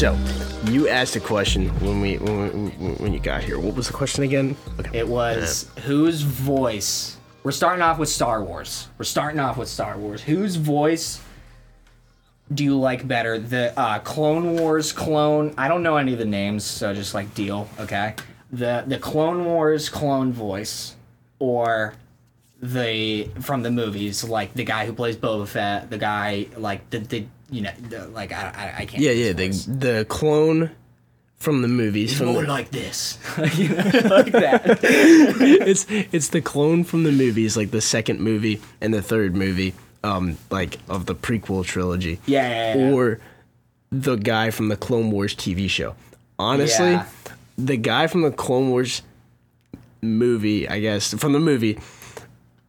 So you asked a question when we when, we, when you got here. What was the question again? Okay. It was whose voice? We're starting off with Star Wars. We're starting off with Star Wars. Whose voice do you like better? The uh, Clone Wars clone. I don't know any of the names, so just like deal, okay? The the Clone Wars clone voice, or the from the movies, like the guy who plays Boba Fett, the guy like the the you know the, like I I, I can't. yeah, yeah, the the clone from the movies. From more the, like this, You know, like that. it's it's the clone from the movies, like the second movie and the third movie, um, like of the prequel trilogy. Yeah, yeah, yeah. Or the guy from the Clone Wars TV show. Honestly, Yeah. the guy from the Clone Wars movie, I guess, from the movie,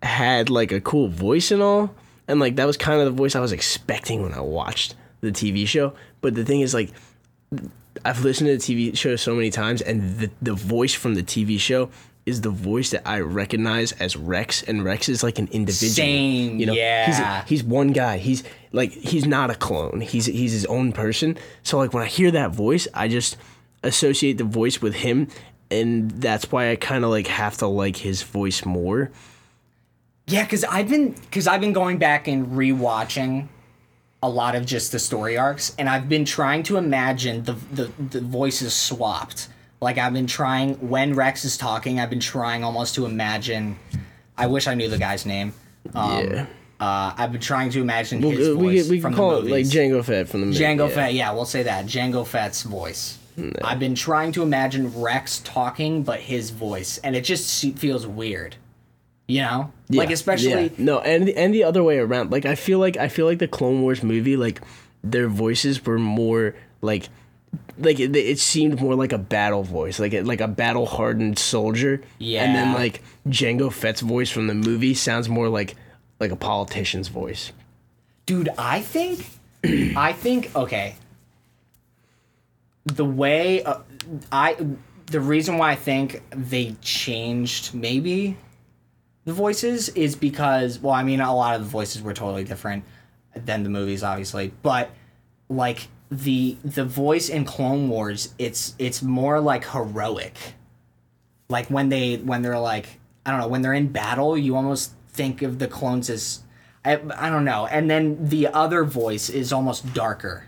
had like a cool voice and all. And like that was kind of the voice I was expecting when I watched the TV show. But the thing is like I've listened to the TV show so many times and the the voice from the TV show is the voice that I recognize as Rex and Rex is like an individual. Same, you know, yeah. he's he's one guy. He's like he's not a clone. He's he's his own person. So like when I hear that voice, I just associate the voice with him and that's why I kind of like have to like his voice more. Yeah, because I've been because I've been going back and rewatching a lot of just the story arcs, and I've been trying to imagine the the, the voices swapped. Like I've been trying when Rex is talking, I've been trying almost to imagine. I wish I knew the guy's name. Um, Yeah. Uh, I've been trying to imagine We, his we, voice we from can call the it like movies. Jango Fett from the movie. Jango yeah. Fett, yeah, we'll say that. Jango Fett's voice. I've been trying to imagine Rex talking, but his voice, and it just feels weird. You know, like especially yeah. no, and the, and the other way around. Like I feel like I feel like the Clone Wars movie, like their voices were more like like it, it seemed more like a battle voice, like a, like a battle hardened soldier. Yeah. And then like Jango Fett's voice from the movie sounds more like like a politician's voice. Dude, I think, I think, okay. The way uh, I, the reason why I think they changed maybe the voices is because, well, I mean, a lot of the voices were totally different than the movies, obviously, but like the the voice in Clone Wars, it's it's more like heroic. Like when they when they're like I don't know when they're in battle, you almost think of the clones as I, I don't know, and then the other voice is almost darker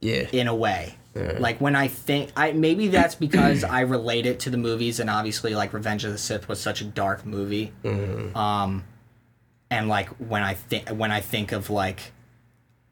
Yeah. in a way. Like when I think I maybe that's because I relate it to the movies and obviously like Revenge of the Sith was such a dark movie. Um and like when I think when I think of like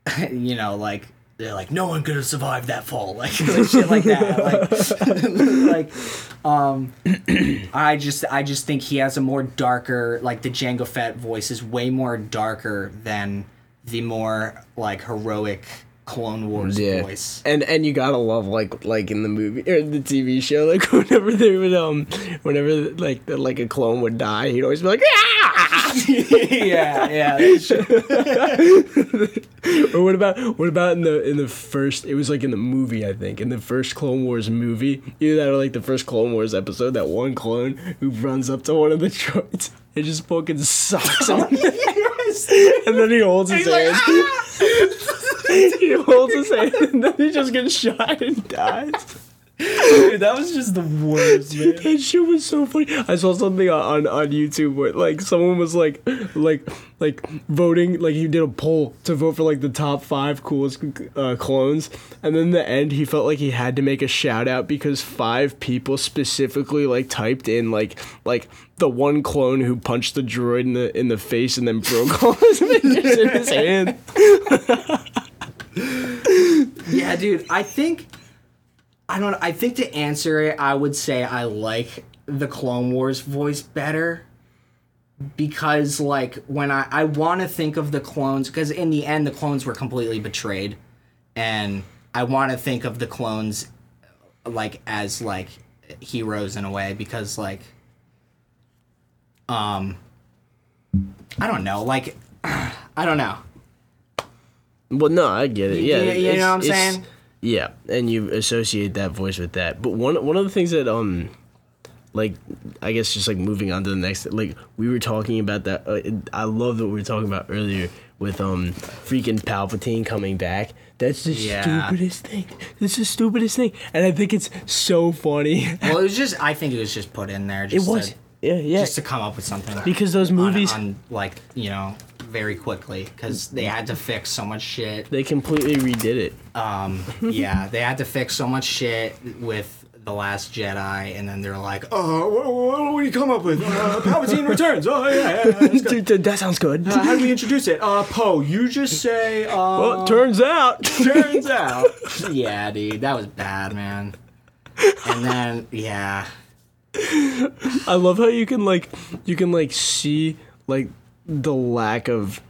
you know like they're like no one could have survived that fall. Like, like shit like that. Like like um I just I just think he has a more darker like the Jango Fett voice is way more darker than the more like heroic Clone Wars Yeah, voice. and and you gotta love like like in the movie or the TV show like whenever they would um whenever like the, like a clone would die he'd always be like ah! yeah, yeah. or what about what about in the in the first it was like in the movie I think in the first Clone Wars movie either that or like the first Clone Wars episode that one clone who runs up to one of the droids and just fucking sucks him and then he holds his hand he holds his hand and then he just gets shot and dies. Dude, that was just the worst, man. That shit was so funny. I saw something on, on, on YouTube where like someone was like like like voting like he did a poll to vote for like the top five coolest uh, clones, and then in the end he felt like he had to make a shout out because five people specifically like typed in like like the one clone who punched the droid in the in the face and then broke all his fingers in his hand. Yeah, dude. I think I don't. I think to answer it, I would say I like the Clone Wars voice better because, like, when I I want to think of the clones, because in the end, the clones were completely betrayed, and I want to think of the clones like as like heroes in a way because like um I don't know like I don't know Well, no, I get it. Yeah, you- you know what I'm saying? Yeah, and you associate that voice with that. But one one of the things that um like I guess just like moving on to the next like we were talking about that uh, I love that we were talking about earlier with um freaking Palpatine coming back. That's the Yeah. stupidest thing. That's the stupidest thing, and I think it's so funny. Well, it was just. I think it was just put in there. It Just was, To, yeah, yeah. Just to come up with something. Because those on- movies- on, like you know very quickly because they had to fix so much shit. they completely redid it. Um, yeah, they had to fix so much shit with the Last Jedi, and then they're like, "Oh, what, what do you come up with? Uh, Palpatine returns. Oh yeah, yeah, yeah. Dude, that- that sounds good. Uh, how do we introduce it? Uh, Poe, you just say. Uh, well, turns out. turns out. yeah, dude, that was bad, man. And then, yeah, I love how you can like you can like see like the lack of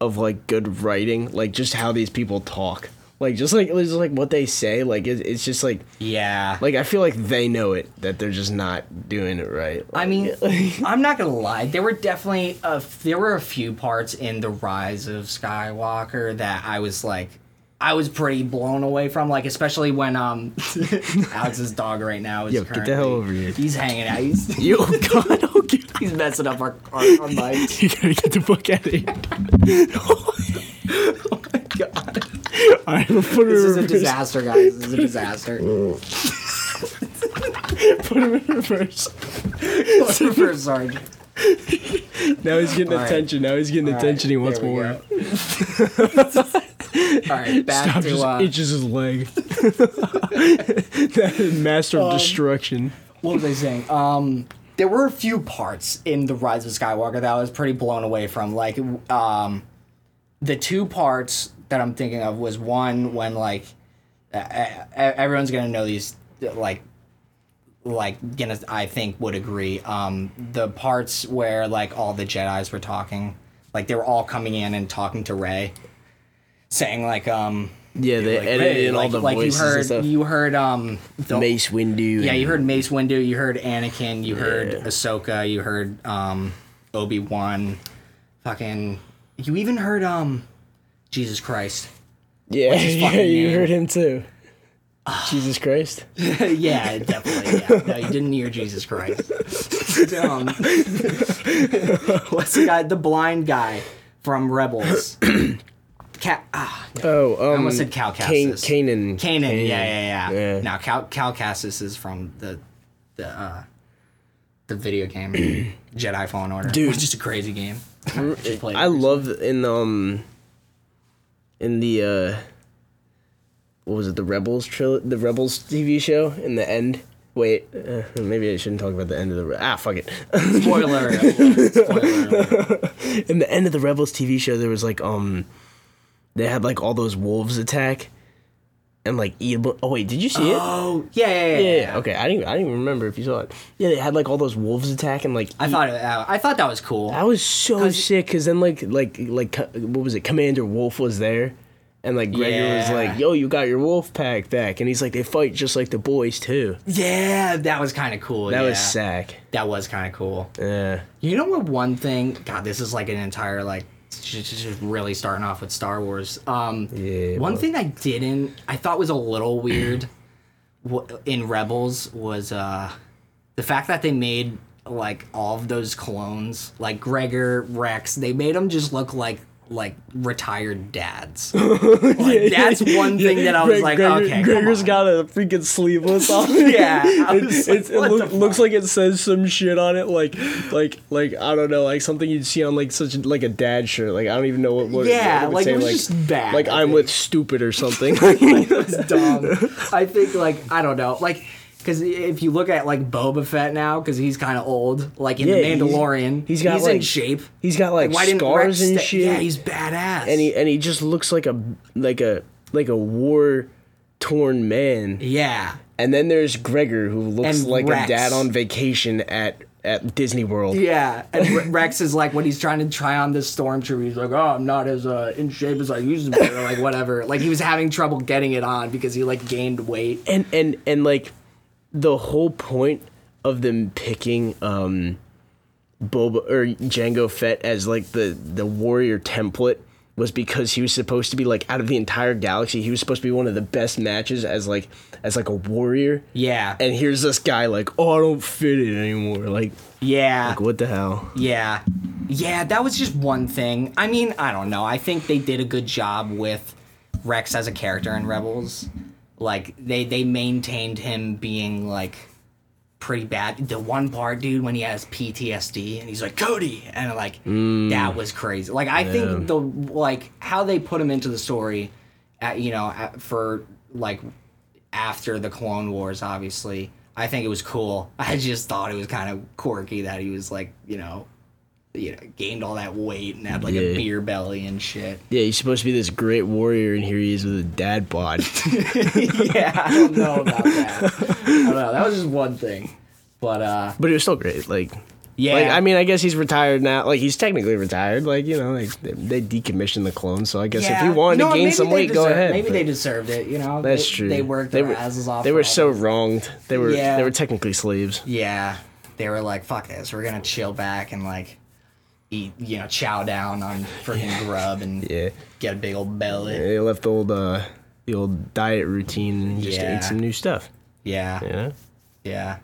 of like good writing, like just how these people talk. Like just like just like what they say, like it, it's just like yeah. like I feel like they know it that they're just not doing it right. I mean, I'm not gonna lie. There were definitely a there were a few parts in the Rise of Skywalker that I was like, I was pretty blown away from. Like especially when um Alex's dog right now is Yo, get the hell over here. He's hanging out. He's, Yo, God. he's messing up our our, our mics. You gotta get the fuck out of here. Oh my god, we'll put it this is a reverse. disaster, guys. This is a disaster. Put him in reverse. First, sorry. Now he's getting Alright. attention. Now he's getting attention he wants more. All right, back Stop to just uh, itches his leg. That Master of destruction. what was I saying? Um, there were a few parts in the Rise of Skywalker that I was pretty blown away from. Like, um, the two parts that I'm thinking of was one when like e- everyone's gonna know these like like gonna I think would agree. Um, the parts where like all the Jedi's were talking, like they were all coming in and talking to Rey, saying like um. Yeah, they like, edited Rey, in all like, the like voices you heard, and stuff. You heard um the, Mace Windu. yeah, you heard Mace Windu, you heard Anakin, you heard Yeah. Ahsoka, you heard um Obi Wan, fucking. You even heard um Jesus Christ. Yeah, yeah, you name? heard him too. Jesus Christ. yeah, definitely. Yeah. No, you didn't hear Jesus Christ. um, what's the guy? The blind guy from Rebels. Cat. Ah, Oh, um, I almost said Cal Can- Kestis. Kanan. Kanan. Yeah, yeah, yeah. Yeah. Now Cal Cal is from the the uh, the video game Jedi Fallen Order. Dude. it's just a crazy game. It I love in um in the uh what was it the Rebels tril- the Rebels TV show in the end. Wait, uh, maybe I shouldn't talk about the end of the Re- ah fuck it. Spoiler. alert. Spoiler. alert. in the end of the Rebels TV show, there was like um, they had like all those wolves attack, and like eat. Oh wait, did you see it? Oh yeah, yeah, yeah. Yeah, yeah. Okay, I didn't. I didn't even remember if you saw it. Yeah, they had like all those wolves attack and like. I eat- thought it, uh, I thought that was cool. that was so 'Cause- sick. Cause then like like like what was it? Commander Wolffe was there, and like Gregor was like, "Yo, you got your wolf pack back," and he's like, "They fight just like the boys too." Yeah, that was kind of cool. That yeah. was sack. That was kind of cool. Yeah. You know what? One thing. God, this is like an entire like just, just really starting off with Star Wars. Um, Yeah, One thing I didn't, I thought was a little weird, in Rebels was uh, the fact that they made like all of those clones, like Gregor, Rex, they made them just look like like retired dads. Like, that's one thing that I was Greg- like, Gregor- okay, Gregor's got a freaking sleeveless on. Yeah, it, like, it's- it look- looks like it says some shit on it, like, like, like I don't know, like something you'd see on like such like a dad shirt. Like I don't even know what. what Yeah, what like, say, it was like, just bad, Like I'm with stupid or something. It's dumb. I think like I don't know, like because if you look at like Boba Fett now, because he's kind of old, like in Yeah, the he's- Mandalorian, he's got, in like, shape. He's got like didn't scars and sta- shit. Yeah, he's badass. and he and he just looks like a like a like a war torn man. yeah, And then there's Gregor who looks And like Rex. a dad on vacation at at Disney World. yeah. And Rex is like when he's trying to try on this stormtrooper, he's like, "Oh, I'm not as uh, in shape as I used to be," or like whatever. Like he was having trouble getting it on because he like gained weight. and and and like the whole point of them picking um Boba or Jango Fett as like the the warrior template was because he was supposed to be like out of the entire galaxy, he was supposed to be one of the best matches as like as like a warrior. Yeah. And here's this guy like, oh, I don't fit it anymore. Like, yeah. like what the hell? Yeah. Yeah, that was just one thing. I mean, I don't know. I think they did a good job with Rex as a character in Rebels. Like they they maintained him being like pretty bad. The one part, dude, when he has PTSD and he's like Cody, and like mm. that was crazy. Like I think the like how they put him into the story, at, you know, at, for like after the Clone Wars, obviously. I think it was cool. I just thought it was kind of quirky that he was like, you know, you know, gained all that weight and had like Yeah. a beer belly and shit. Yeah, he's supposed to be this great warrior, and here he is with a dad bod. yeah, I don't know about that. I don't know. That was just one thing. But uh but it was still great. Like, yeah. like I mean, I guess he's retired now. Like, he's technically retired. Like, you know, like they, they decommissioned the clone. So I guess if yeah. you wanted You know to gain some they weight, go ahead. Maybe but they deserved it, you know. That's They- true. They worked They their were asses off. they were so wronged. They were Yeah. they were technically slaves. Yeah. They were like, fuck this, we're gonna chill back and like eat, you know, chow down on freaking grub and Yeah. get a big old belly. They left the old uh the old diet routine and just Yeah. ate some new stuff. Yeah. You know? Yeah.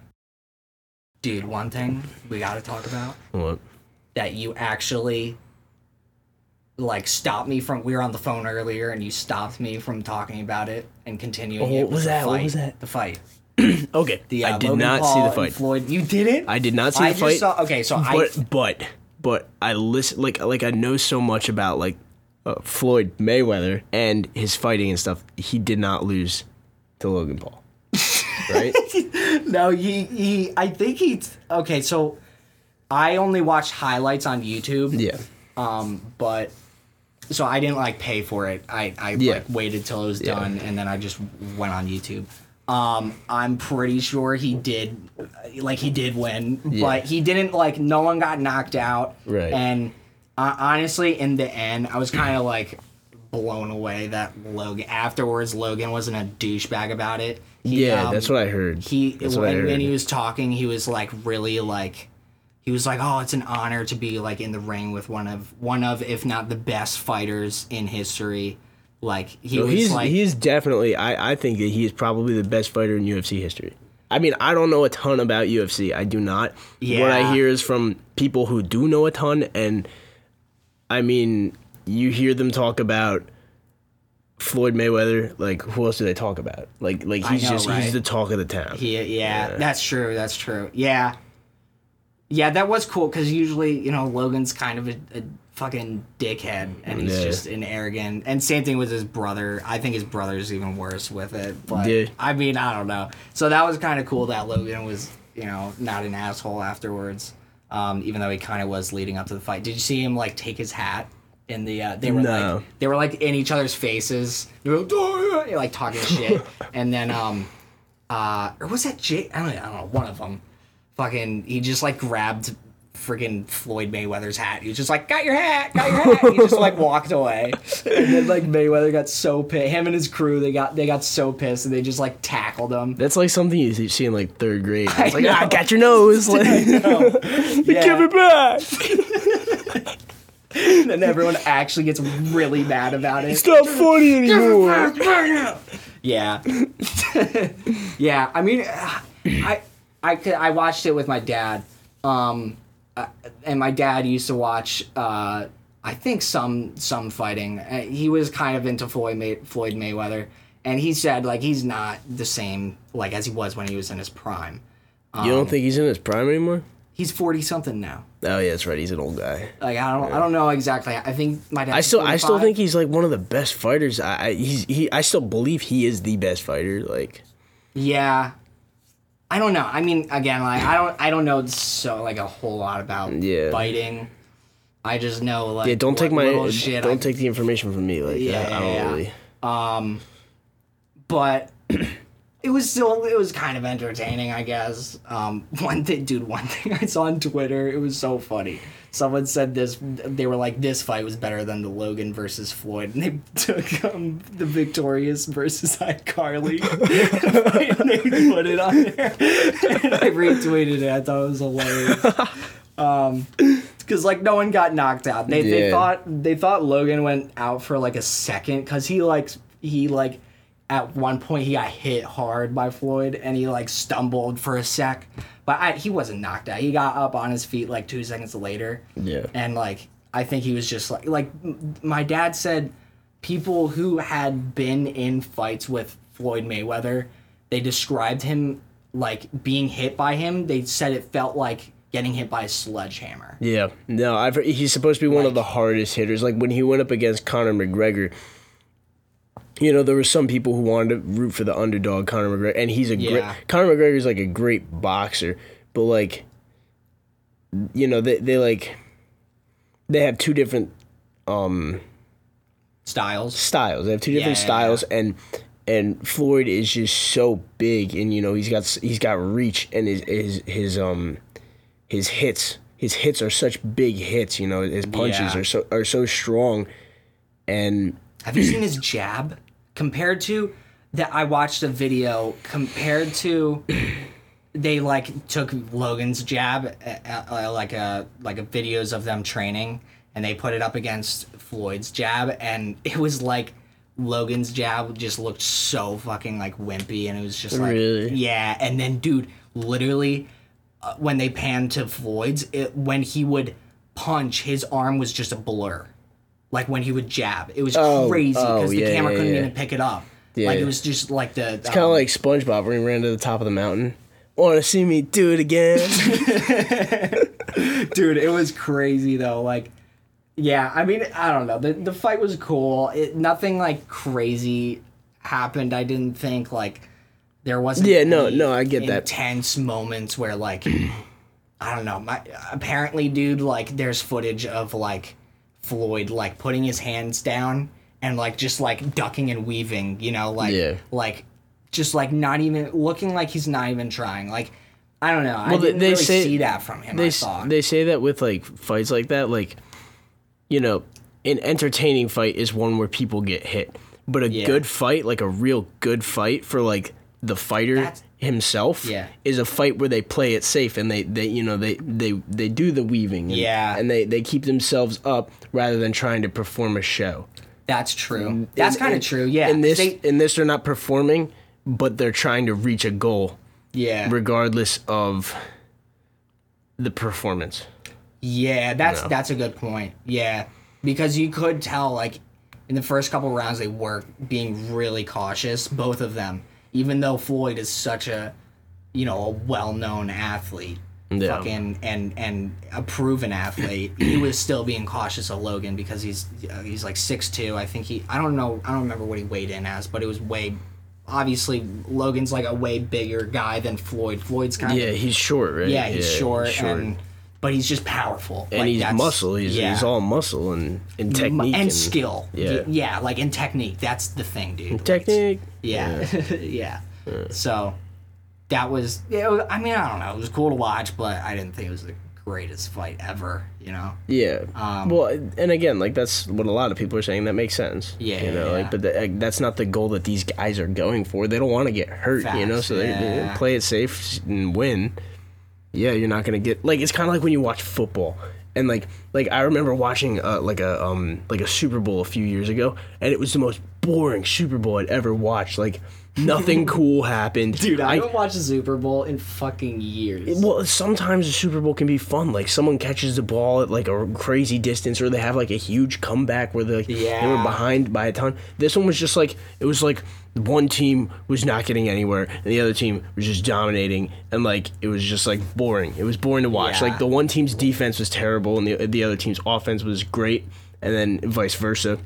Dude, one thing we gotta talk about What? that you actually like stopped me from we were on the phone earlier and you stopped me from talking about it and continuing Oh, it what was the that? What was that? The fight. Okay. The, uh, I did Logan not Paul see the fight. Floyd. You didn't? I did not see I the fight. saw okay, so I but but I listen like like I know so much about like uh, Floyd Mayweather and his fighting and stuff. He did not lose to Logan Paul, right? No, he he. I think he. Okay, so I only watched highlights on YouTube. yeah. Um, but so I didn't like pay for it. I I Yeah. like waited till it was Yeah. done and then I just went on YouTube. Um, I'm pretty sure he did, like he did win, Yeah. but he didn't like. No one got knocked out. Right. And uh, honestly, in the end, I was kind of like blown away that Logan. Afterwards, Logan wasn't a douchebag about it. He, Yeah, um, that's what I heard. he That's when, when he was talking he was like really like he was like oh it's an honor to be like in the ring with one of one of if not the best fighters in history like he So was he's like he's definitely I I think that he is probably the best fighter in UFC history. I mean, I don't know a ton about UFC. I do not. Yeah. What I hear is from people who do know a ton and I mean, you hear them talk about Floyd Mayweather, like who else do they talk about? Like like he's know, just right? he's the talk of the town. he, yeah, that's true that's true yeah yeah that was cool because usually you know logan's kind of a, a fucking dickhead and he's Yeah. just an arrogant and same thing with his brother i think his brother's even worse with it but Yeah. i mean i don't know so that was kind of cool that logan was you know not an asshole afterwards um, even though he kind of was leading up to the fight did you see him like take his hat in the uh, they were No. like they were like in each other's faces they were like, "Oh, yeah," like talking shit and then um uh or was that Jay I don't, I don't know one of them fucking he just like grabbed freaking Floyd Mayweather's hat he was just like got your hat got your hat he just like walked away and then like Mayweather got so pissed him and his crew they got they got so pissed and they just like tackled him That's like something you see in like third grade. It's like, know. ah, I got your nose. Like, give yeah. it back. and then everyone actually gets really mad about it It's not funny anymore. Yeah. yeah, I mean I I could, I watched it with my dad. Um uh, and my dad used to watch uh I think some some fighting. Uh, he was kind of into Floyd May, Floyd Mayweather and he said like he's not the same like as he was when he was in his prime. You don't think he's in his prime anymore? He's 40 something now. Oh yeah, that's right. He's an old guy. Like I don't I don't know exactly. I think my dad I still I still think he's like one of the best fighters. I, I he's he I still believe he is the best fighter. Like Yeah. I don't know. I mean, again, like I don't, I don't know so like a whole lot about Yeah. fighting. I just know like yeah, don't take my shit don't I- take the information from me. Like Yeah, I, I don't yeah, really. Um, but it was still it was kind of entertaining, I guess. Um, one thing, dude, one thing I saw on Twitter, it was so funny. Someone said this. They were like, "This fight was better than the Logan versus Floyd," and they took um, the Victorious versus iCarly, and they put it on there. and I retweeted it. I thought it was hilarious. Um, because like no one got knocked out. They they thought they thought Logan went out for like a second because he like he like at one point he got hit hard by Floyd and he like stumbled for a sec, but I, he wasn't knocked out. He got up on his feet like two seconds later. Yeah. and like I think he was just like like my dad said, people who had been in fights with Floyd Mayweather, they described him like being hit by him. They said it felt like getting hit by a sledgehammer. Yeah, no, I've heard, he's supposed to be one of the hardest hitters. Like when he went up against Conor McGregor, you know, there were some people who wanted to root for the underdog, Conor McGregor, and he's a Yeah. great. Conor McGregor's like a great boxer, but like, you know, they they like, they have two different um, Styles. styles. They have two different Yeah, yeah, styles, and and Floyd is just so big, and you know he's got he's got reach, and his his his um his hits his hits are such big hits. You know his punches Yeah. are so are so strong, and Have you seen his jab compared to that? I watched a video compared to. They like took Logan's jab, uh, uh, like a like a videos of them training, and they put it up against Floyd's jab, and it was like Logan's jab just looked so fucking like wimpy, and it was just like Really? yeah. And then, dude, literally, uh, when they panned to Floyd's, it, when he would punch, his arm was just a blur. Like when he would jab, it was Oh, crazy oh, because the camera yeah, couldn't yeah. even pick it up. Yeah, like it was just like the. it's kind of um, like SpongeBob when he ran to the top of the mountain. Want to see me do it again? dude it was crazy though like yeah i mean i don't know the, the fight was cool it, nothing like crazy happened i didn't think like there wasn't Yeah, no, no, I get that. intense moments where like i don't know my apparently dude like there's footage of like floyd like putting his hands down and like just like ducking and weaving you know like Yeah. like just like not even looking like he's not even trying like I don't know. Well, they- didn't they really say- see that from him. they I they say that with like fights like that, like you know, an entertaining fight is one where people get hit, but a Yeah. good fight, like a real good fight for like the fighter That's- himself, Yeah. is a fight where they play it safe and they they you know they they they do the weaving, and, Yeah. and they they keep themselves up rather than trying to perform a show. That's true. That's kind of true. Yeah. In this They- in this they're not performing, but they're trying to reach a goal yeah. regardless of the performance. Yeah, that's No. that's a good point. Yeah, because you could tell like in the first couple rounds they were being really cautious, both of them. Even though Floyd is such a, you know, a well-known athlete, Yeah. fucking and and a proven athlete, he was still being cautious of Logan because he's uh, he's like six two. I think he I don't know I don't remember what he weighed in as, but it was way. Obviously, Logan's like a way bigger guy than Floyd. Floyd's kind of Yeah, he's short, right? yeah, he's short, and but he's just powerful. and Like, he's muscle. He's, yeah. he's all muscle and, and technique and, skill. Yeah. Yeah, like in technique. That's the thing, dude. Like, Technique. yeah, yeah. So that was. Yeah, it was- I mean, I don't know. It was cool to watch, but I didn't think it was the greatest fight ever. You know. Yeah. Um, well, and again, like that's what a lot of people are saying. That makes sense. Yeah, You know, yeah. like, but the, like, that's not the goal that these guys are going for. They don't want to get hurt. you know, Facts, so they, they play it safe and win. Yeah, you're not gonna get like it's kind of like when you watch football. And like, like I remember watching uh, like a um like a Super Bowl a few years ago, and it was the most boring Super Bowl I'd ever watched. Like, nothing cool happened. Dude, I, haven't watched the Super Bowl in fucking years. Well, sometimes the Super Bowl can be fun. Like someone catches the ball at like a crazy distance, or they have like a huge comeback where they, like, they were Yeah. behind by a ton. This one was just like it was like one team was not getting anywhere, and the other team was just dominating, and like it was just like boring. It was boring to watch. Yeah. Like the one team's defense was terrible, and the the other team's offense was great, and then vice versa.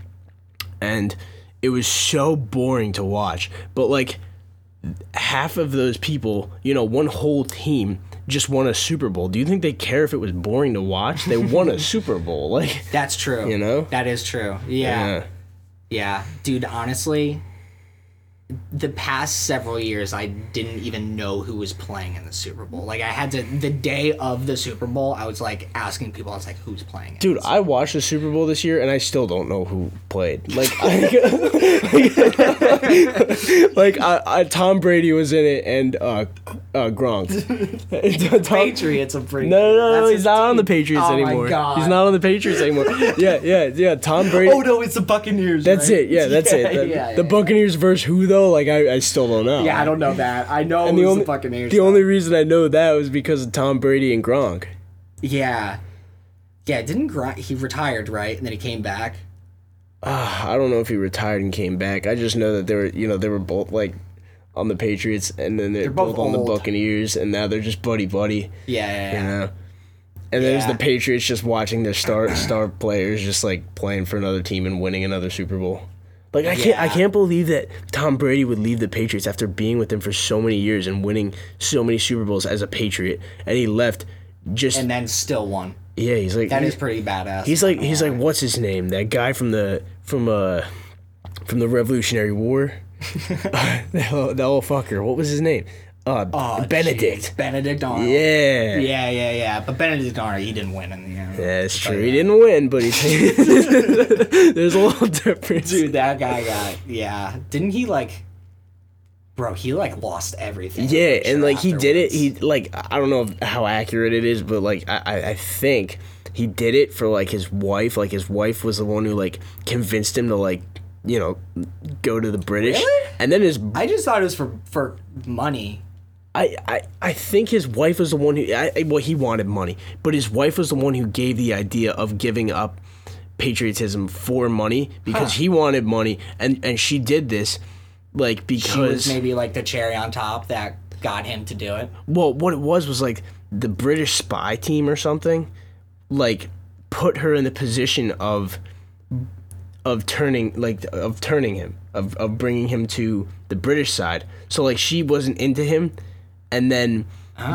And it was so boring to watch. But like half of those people, you know, one whole team just won a Super Bowl. Do you think they care if it was boring to watch? They won a Super Bowl. Like, That's true. You know? That is true. Yeah. yeah. Yeah, dude, honestly, the past several years I didn't even know who was playing in the Super Bowl. Like I had to the day of the Super Bowl, I was like asking people. I was like, "Who's playing?" in Dude, this?" I watched the Super Bowl this year and I still don't know who played. Like, I, like I, I, Tom Brady was in it and uh, uh, Gronk. Tom- Patriots are pretty. No, no, no, no, he's his not on the. Patriots oh anymore. My God. He's not on the Patriots anymore. yeah, yeah, yeah. Tom Brady. Oh no, it's the Buccaneers. that's right? it. Yeah, that's it. The, yeah, the yeah, Buccaneers versus who though? Like, I, I still don't know. Yeah, I don't know that. I know And the only the Buccaneers. the though. only reason I know that was because of Tom Brady and Gronk. Yeah. Yeah, didn't Gronk, he retired, right? And then he came back. Ah, I don't know if he retired and came back. I just know that they were, you know, they were both like on the Patriots, and then they're, They're both both, on the. Buccaneers, and now they're just buddy buddy. Yeah, yeah, You know. And there's the Patriots just watching their star star players just like playing for another team and winning another Super Bowl. Like I can't I can't believe that Tom Brady would leave the Patriots after being with them for so many years and winning so many Super Bowls as a Patriot, and he left just And then still won. yeah. He's like That is pretty badass. He's like he's like what's his name? That guy from the from uh from the Revolutionary War. that, old, that old fucker. What was his name? Uh, Oh, Benedict. jeez. Benedict Arnold. Yeah. Yeah, yeah, yeah. But Benedict Arnold, he didn't win in the end. Yeah, it's But true. yeah. He didn't win, but he. There's a little difference. Dude, that guy got yeah. Didn't he like? Bro, he like lost everything. Yeah, pretty and sure like he did it. He like I don't know how accurate it is, but like I I- I think he did it for like his wife. Like his wife was the one who like convinced him to like you know go to the British, Really? and then his I just thought it was for for money. I, I, I think his wife was the one who I, well he wanted money, but his wife was the one who gave the idea of giving up patriotism for money because he wanted money and and she did this like She was because maybe like the cherry on top that got him to do it. well what it was was like the British spy team or something like put her in the position of of turning like of turning him of, of bringing him to the british side so like she wasn't into him and then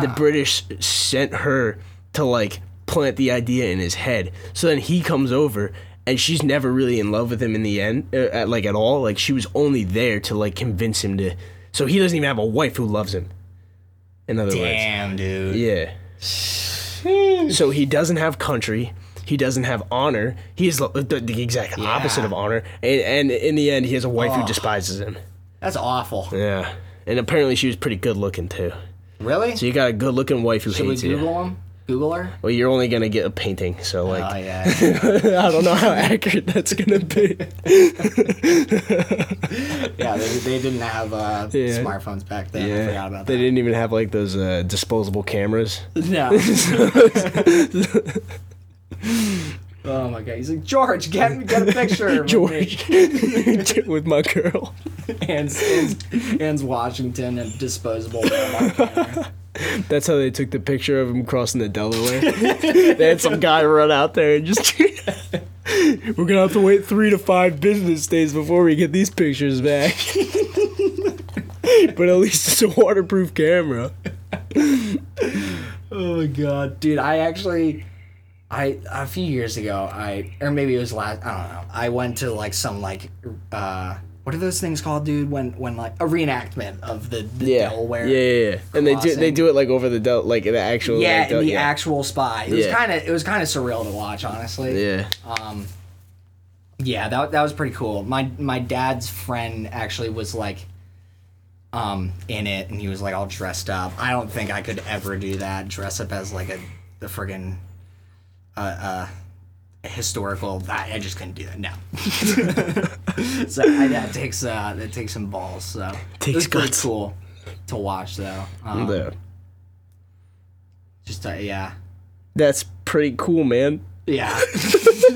the british sent her to like plant the idea in his head so then he comes over and she's never really in love with him in the end uh, at, like at all like she was only there to like convince him to so he doesn't even have a wife who loves him in other words Damn, dude. yeah. So he doesn't have country. He doesn't have honor. He is the, the exact opposite of honor. And, and in the end, he has a wife who despises him. That's awful. Yeah. And apparently, she was pretty good looking too. Really? So you got a good looking wife who Should we hates you. Google him? Google her? Well, you're only gonna get a painting. So like, Oh yeah. I don't know how accurate that's gonna be. yeah, they, they didn't have uh, Yeah. smartphones back then. I forgot about They didn't even have like those uh, disposable cameras. No. oh my god. He's like, George, get get a picture. of me." George with my girl. Hans, Hans Washington and disposable. That's how they took the picture of him crossing the Delaware. they had some guy run out there and just. We're gonna have to wait three to five business days before we get these pictures back. but at least it's a waterproof camera. Oh my god, dude! I actually, I a few years ago, I or maybe it was last. I don't know. I went to like some like, uh, what are those things called, dude? When when like a reenactment of the, the Yeah. Delaware. Yeah, yeah, yeah. And they do they do it like over the Del like the actual Yeah, like, Del- the yeah. actual spy. It was kind of it was kind of surreal to watch, honestly. yeah. Um, yeah, that that was pretty cool. My my dad's friend actually was like, um, in it, and he was like all dressed up. I don't think I could ever do that. Dress up as like a the friggin' uh, uh historical. I, I just couldn't do that. No. so I, that takes uh that takes some balls. So it Takes was pretty guts. cool to watch though. Um, Yeah. Just uh, yeah. That's pretty cool, man. Yeah.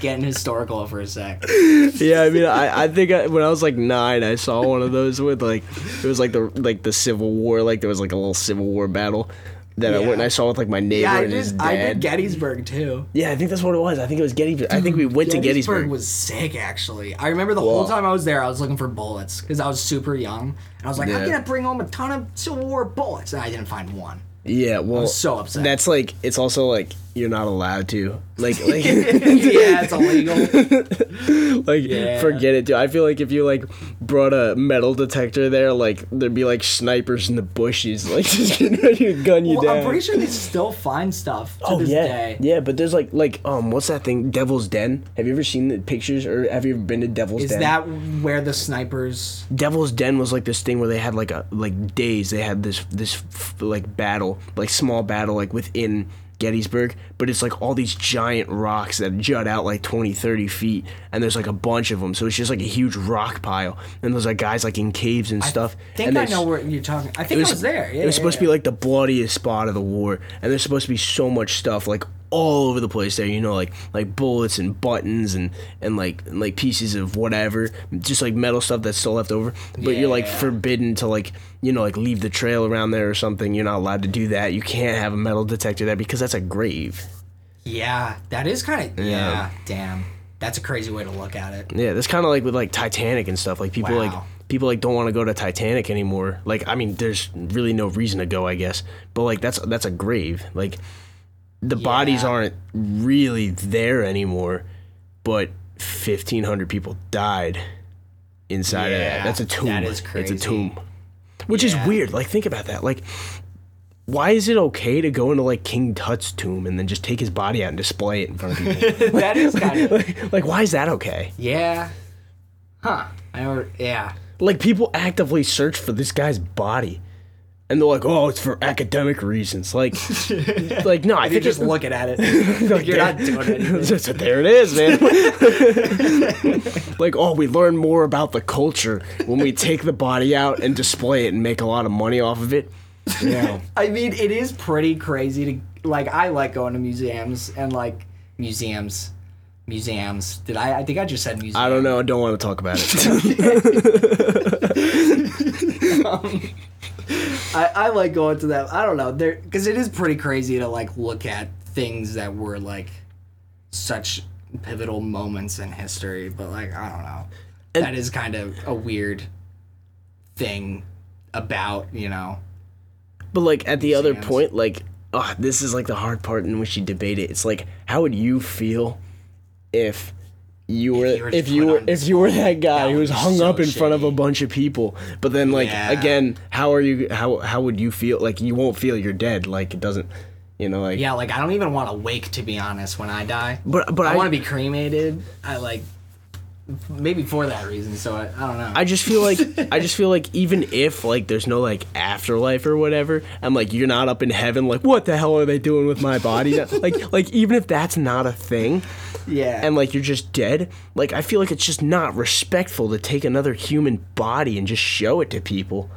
Getting historical for a sec. Yeah, I mean, I, I think I, when I was like nine, I saw one of those with like it was like the like the Civil War, like there was like a little Civil War battle that I went and I saw with like my neighbor Yeah, I and his did, dad. I did Gettysburg too. yeah, I think that's what it was. I think it was Gettysburg. I think we went to Gettysburg. Gettysburg was sick actually. I remember the whole Whoa. time I was there, I was looking for bullets because I was super young. And I was like, I'm Yeah. gonna bring home a ton of Civil War bullets, and I didn't find one. Yeah, well, I was so upset. That's like it's also like you're not allowed to. Like like yeah, it's illegal. like Yeah. forget it, dude. I feel like if you like brought a metal detector there, like there'd be like snipers in the bushes, like just getting ready to gun you Well, down. I'm pretty sure they still find stuff to Oh this yeah, day. yeah. But there's like like um, what's that thing? Devil's Den. Have you ever seen the pictures or have you ever been to Devil's Is Den? Is that where the snipers? Devil's Den was like this thing where they had like a like days. They had this this f- like battle, like small battle, like within Gettysburg, but it's like all these giant rocks that jut out like 20, 30 feet, and there's like a bunch of them. So it's just like a huge rock pile, and there's like guys like in caves and stuff. I think and I know where you're talking. I think I was there. Yeah, it was yeah, supposed to be like the bloodiest spot of the war, and there's supposed to be so much stuff like all over the place there. You know, like like bullets and buttons and and like and, like pieces of whatever, just like metal stuff that's still left over. But you're like forbidden to like you know like leave the trail around there or something. You're not allowed to do that. You can't have a metal detector there because that's a grave. Yeah, that is kind of. Yeah. Yeah. damn. That's a crazy way to look at it. Yeah, that's kind of like with like Titanic and stuff. Like people like people like don't want to go to Titanic anymore. Like I mean, there's really no reason to go, I guess. But like that's that's a grave. Like the bodies aren't really there anymore, but 1500 people died inside of that. That's a tomb. that is crazy. It's a tomb. Which is weird. Like think about that. Like why is it okay to go into like King Tut's tomb and then just take his body out and display it in front of people? that is kind of. like, like why is that okay? Yeah. Huh. I never. Yeah. like people actively search for this guy's body and they're like oh it's for academic reasons like like no i You're just it's looking at it. You're not doing anything. Just- there it is man like oh we learn more about the culture when we take the body out and display it and make a lot of money off of it yeah I mean, it is pretty crazy to like. I like going to museums and like museums, museums. Did I? I think I just said museum. i don't know i don't want to talk about it um, I, I like going to them. I don't know. There because it is pretty crazy to like look at things that were like such pivotal moments in history. But like I don't know. that is kind of a weird thing about you know. But like at the other point, like oh, this is like the hard part in which you debate it. It's like how would you feel if you were you were if you were if you were that guy That who was hung so up in front of a bunch of people, but then like Yeah. again, how are you how how would you feel? Like you won't feel you're dead. Like it doesn't, you know, like Yeah, like I don't even want to wake to be honest when I die. But but I, I want to be cremated. I like maybe for that reason. So I, I don't know. I just feel like I just feel like even if like there's no like afterlife or whatever, I'm like you're not up in heaven. Like what the hell are they doing with my body? like like even if that's not a thing, yeah. and like you're just dead, like I feel like it's just not respectful to take another human body and just show it to people.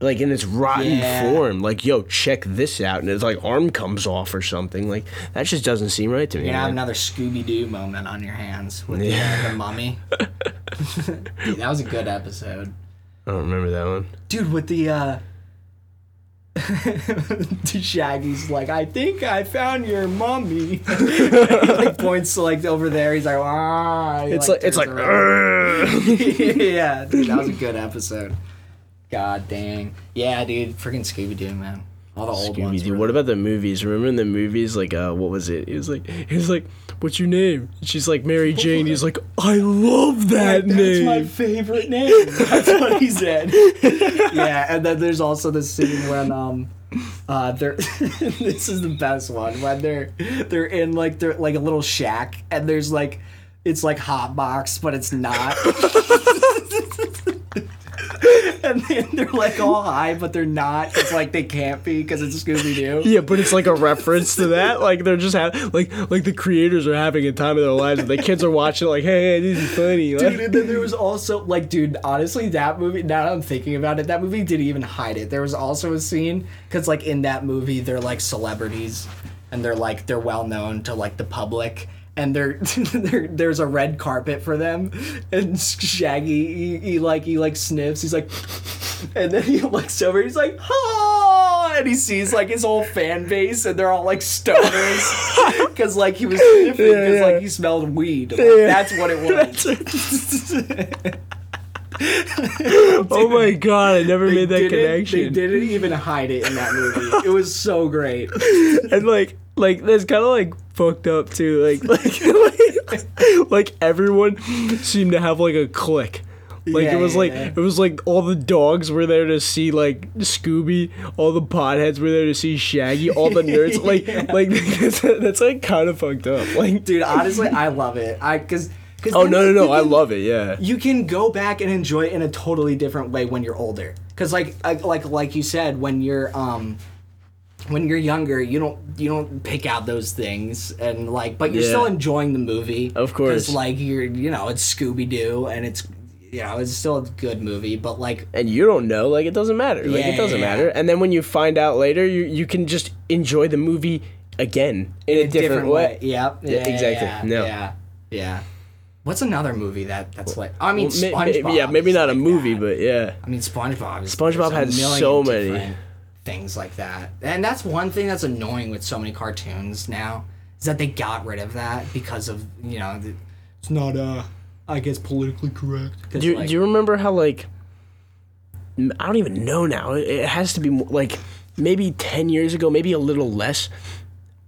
Like in its rotten Yeah. form, like yo, check this out, and it's like arm comes off or something. Like that just doesn't seem right to me. You're gonna have man. another Scooby Doo moment on your hands with Yeah. the, the mummy. Dude, that was a good episode. I don't remember that one. Dude, with the uh Shaggy's like, I think I found your mummy. he like points to like over there. He's like, ah. He, It's like it's like. around. "Urgh." yeah, dude, that was a good episode. God dang. Yeah, dude, freaking Scooby Doo, man. All the old Scooby ones. Doo. were- What about the movies? Remember in the movies, like, uh, what was it? He was like, he was like, "What's your name?" And she's like, "Mary Jane." He's like, "I love that That's name." That's my favorite name. That's what he said. yeah, and then there's also the scene when um uh they're this is the best one when they're they're in like they're like a little shack and there's like it's like hot box but it's not. And then they're like all high but they're not. It's like they can't be because it's Scooby Doo. yeah, but it's like a reference to that. Like they're just have like like the creators are having a time of their lives, and the kids are watching. Like, hey, hey this is funny. Like, Dude, and then there was also like, dude, honestly, that movie. Now that I'm thinking about it, that movie didn't even hide it. There was also a scene because, like, in that movie, they're like celebrities, and they're like they're well known to like the public, and they're, they're there's a red carpet for them, and Shaggy, he, he like he like sniffs, he's like, and then he looks over, he's like, and he sees like his whole fan base, and they're all like stoners, because like he was sniffing because Yeah, yeah. like he smelled weed. Like, Yeah. That's what it was. oh my god, I never made that didn't- They didn't even hide it in that movie. It was so great. and like like there's kind of like fucked up too. Like like like everyone seemed to have like a clique. Like Yeah, it was yeah, like yeah. it was like all the dogs were there to see like Scooby, all the potheads were there to see Shaggy, all the nerds like like that's, that's like kind of fucked up. Like Dude, honestly, I love it. I because oh no no no, I love it. Yeah. you can go back and enjoy it in a totally different way when you're older. Because like like like you said, when you're um when you're younger, you don't you don't pick out those things and like, but you're Yeah. still enjoying the movie. Of course. Like you're you know it's Scooby Doo and it's you know it's still a good movie, but like and you don't know like it doesn't matter like Yeah, it doesn't yeah, matter and then when you find out later you you can just enjoy the movie again in, a, different, way, Yep. Yeah, Yeah, exactly. No. Yeah. Yeah. What's another movie that that's like? I mean, Well, SpongeBob. may- yeah maybe not a like movie that. but yeah I mean, SpongeBob. Is, SpongeBob had so many. different things like that, and that's one thing that's annoying with so many cartoons now is that they got rid of that because of you know the, it's not uh I guess politically correct. do you, like, do you remember how like I don't even know now it, it has to be more, like maybe 10 years ago maybe a little less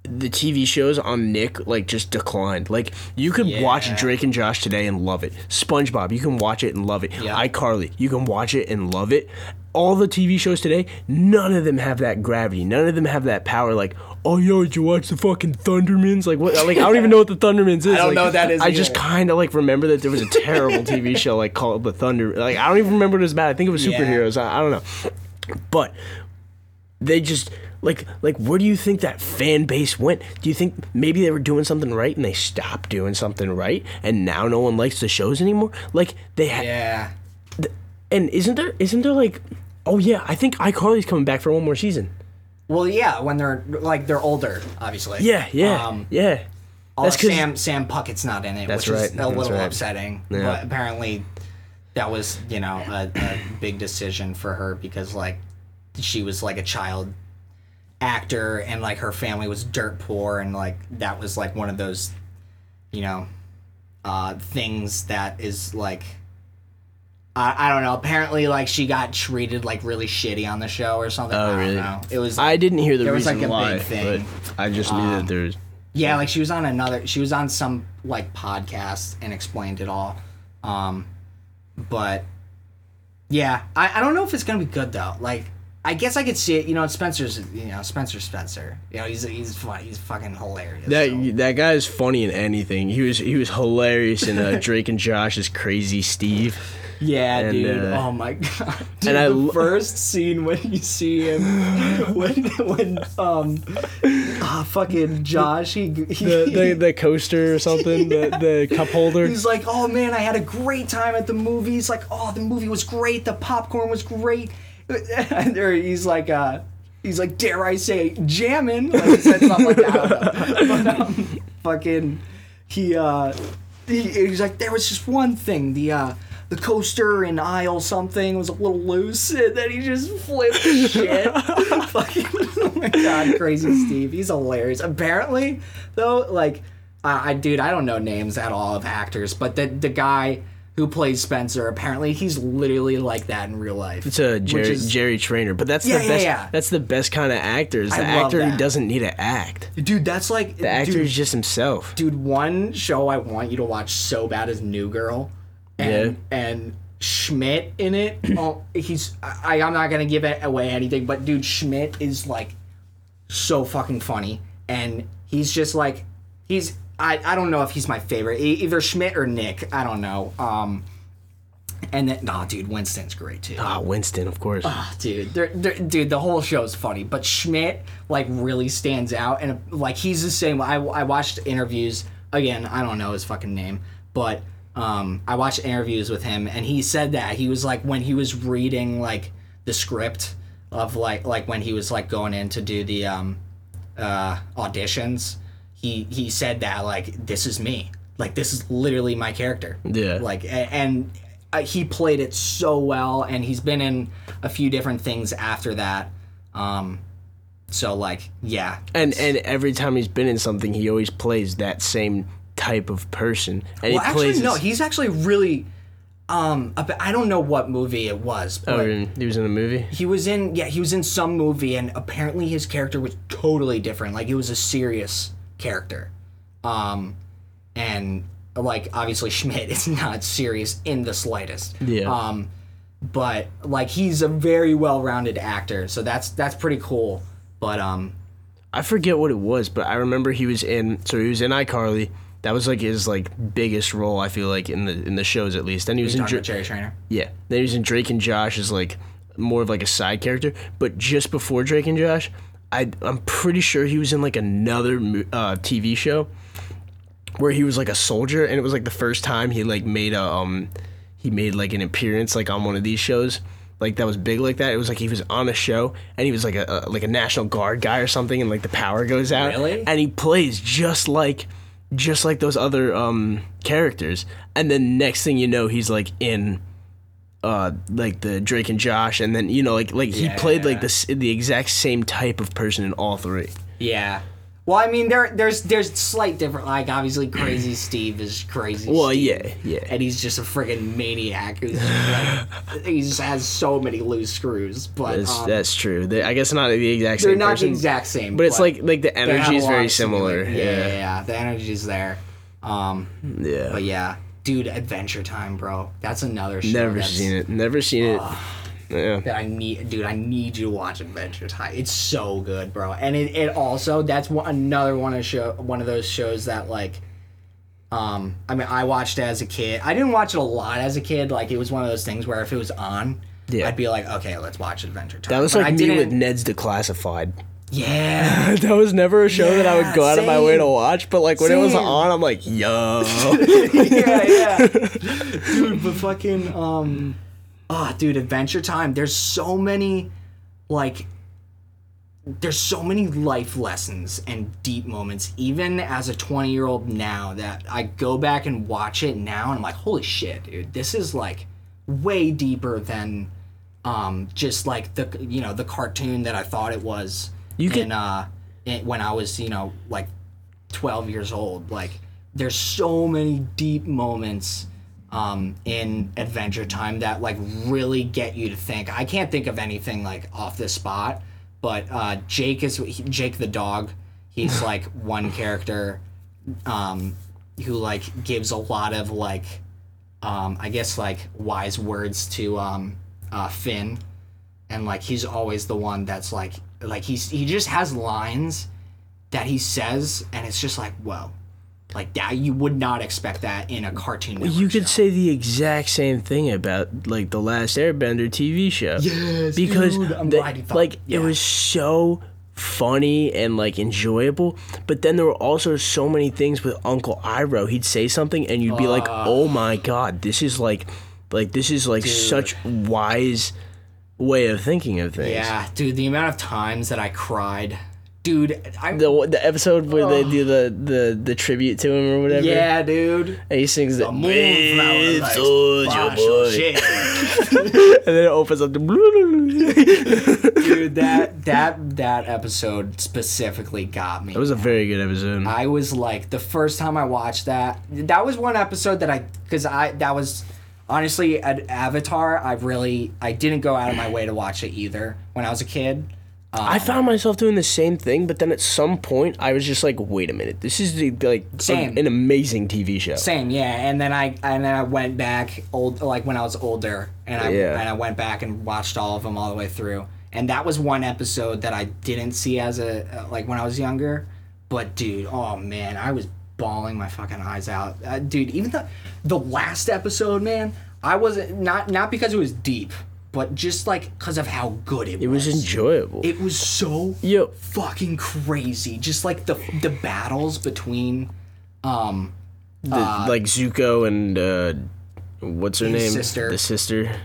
the TV shows on Nick like just declined. Like you could watch Drake and Josh today and love it. SpongeBob, you can watch it and love it. Yeah. iCarly, you can watch it and love it. All the TV shows today, none of them have that gravity. None of them have that power. Like, oh yo, did you watch the fucking Thundermans? Like what? Like I don't even know what the Thundermans is. I don't Like, know what that is I just kind of like remember that there was a terrible TV show like called The Thunder. Like I don't even remember what it was about. I think it was Yeah. superheroes. I, I don't know, but they just like like where do you think that fan base went do you think maybe they were doing something right and they stopped doing something right and now no one likes the shows anymore like they had yeah. and isn't there isn't there like oh yeah i think icarly's coming back for one more season Well, yeah, when they're like they're older, obviously. yeah yeah Um, yeah That's 'cause- Sam Sam Puckett's not in it, That's which is right, a that's little right. upsetting. Yeah. But apparently, that was you know a, a big decision for her because like she was like a child actor and like her family was dirt poor and like that was like one of those you know uh things that is like I, I don't know apparently like she got treated like really shitty on the show or something Oh, I don't really? know it was i didn't hear the There was, like, a why big thing. but i just knew that there's Yeah, like she was on another. She was on some like podcast and explained it all. Um, but yeah, I, I don't know if it's gonna be good though. Like, I guess I could see it. You know, Spencer's. You know, Spencer Spencer. You know, he's he's fun, he's fucking hilarious. that so. that guy is funny in anything he was he was hilarious in uh, drake and josh's crazy steve Yeah, And, dude. uh, oh my god. Dude, and I the lo- first scene when you see him, when when um, ah, fucking Josh, he, he the, the, the coaster or something the, the cup holder He's like, oh man, I had a great time at the movies. Like, oh, the movie was great. The popcorn was great. And there he's like, uh, he's like, dare I say, jamming? Like he said something like that. I don't know. But um, fucking, he uh, he, he's like, there was just one thing. The uh, the coaster in aisle something was a little loose, and then he just flipped shit. fucking, oh my god, crazy Steve. He's hilarious. Apparently, though, like. I, I dude, I don't know names at all of actors, but the the guy who plays Spencer, apparently he's literally like that in real life. It's a Jerry, is- Jerry Trainer, but that's Yeah, the yeah, best. yeah. That's the best kind of actor. Is the actor who doesn't need to act. dude, that's like The actor dude, is just himself. dude, one show I want you to watch so bad is New Girl, and and Schmidt in it. oh, he's I I'm not gonna give it away anything, but dude, Schmidt is like so fucking funny, and he's just like he's I I don't know if he's my favorite, either Schmidt or Nick. I don't know. Um, and then nah, dude, Winston's great too. Ah, Winston, of course. dude they're, they're, dude the whole show's funny but schmidt like really stands out and like he's the same I, I watched interviews again i don't know his fucking name but um i watched interviews with him and he said that he was like when he was reading like the script of like like when he was like going in to do the um uh auditions he he said that like this is me. Like this is literally my character. Yeah. like and uh, he played it so well and he's been in a few different things after that. Um so like yeah. And and every time he's been in something, he always plays that same type of person, and well he actually no his- he's actually really um i don't know what movie it was but oh, he was in a movie. he was in yeah he was in some movie and apparently his character was totally different. Like it was a serious character Um, and like obviously Schmidt is not serious in the slightest. Yeah. Um, but like he's a very well-rounded actor, so that's that's pretty cool. But um, I forget what it was, but I remember he was in. So he was in iCarly. That was like his like biggest role. I feel like in the in the shows at least. Then he was in Dra- Jerry Trainer. yeah. Then he was in Drake and Josh as like more of like a side character. But just before Drake and Josh, I I'm pretty sure he was in like another uh, TV show where he was like a soldier, and it was like the first time he like made a um he made like an appearance like on one of these shows like that was big like that. It was like he was on a show and he was like a, a like a National Guard guy or something, and like the power goes out, Really? and he plays just like just like those other um characters. And then next thing you know, he's like in uh like the Drake and Josh, and then you know like like he played like Yeah. the the exact same type of person in all three. Yeah. Well, I mean, there there's there's slight different. Like obviously, Crazy Steve is crazy. Well, Steve, yeah, yeah. And he's just a friggin' maniac. Who's just, like, he just has so many loose screws. But That's um, that's true. They, I guess not the exact same. they're not person, the exact same. but it's like like the energy is very similar. similar- Yeah, yeah, Yeah, yeah. The energy's there. Um, yeah. but yeah, dude, Adventure Time, bro. That's another show. Never that's- seen it. Never seen it. Yeah. that I need, dude. I need you to watch Adventure Time. It's so good, bro. And it, it also that's one, another one of show one of those shows that like, um, I mean, I watched it as a kid. I didn't watch it a lot as a kid. Like it was one of those things where if it was on, Yeah. I'd be like, okay, let's watch Adventure Time. That was But like I me with Ned's Declassified. Yeah. that was never a show that I would go out of my way to watch, but like when it was on, I'm like, yo. yeah, yeah. dude, but fucking um ah, dude, Adventure Time. There's so many like there's so many life lessons and deep moments even as a 20 year old now that i go back and watch it now and i'm like holy shit dude this is like way deeper than um just like the you know the cartoon that i thought it was You can. in, uh in, when i was you know like 12 years old like there's so many deep moments um, in adventure time that like really get you to think i can't think of anything like off the spot but uh, jake is he- jake the dog he's like one character um, who like gives a lot of like um, i guess like wise words to um, uh, finn and like he's always the one that's like like he's he just has lines that he says and it's just like whoa like that you would not expect that in a cartoon you could show. say the exact same thing about like the last Airbender TV show. Yes, because dude, the- thought- like yeah. it was so funny and like enjoyable, but then there were also so many things with Uncle Iroh. He'd say something and you'd be like, ah. "Oh my god, this is like like this is like such wise way of thinking of things." yeah dude the amount of times that i cried dude i The, the episode where they do the, the, the tribute to him or whatever. yeah dude And he sings the, Moonflower Soldier Boy. shit. and then it opens up the. dude that that that episode specifically got me It was a very good episode. I was like the first time I watched that. That was one episode that I because I that was honestly at Avatar. I really I didn't go out of my way to watch it either when I was a kid. Um, I found myself doing the same thing, but then at some point I was just like, "Wait a minute, this is the, like a- an amazing TV show." Same, yeah. And then I and then I went back old like when I was older, and I Yeah. and I went back and watched all of them all the way through. And that was one episode that I didn't see as a like when I was younger. But dude, oh man, I was bawling my fucking eyes out, uh, dude. Even the the last episode, man, I wasn't not not because it was deep, but just like because of how good it, was. It was enjoyable. It was so Yo, fucking crazy. Just like the the battles between, um, the, like Zuko and uh, what's her name? sister. The sister.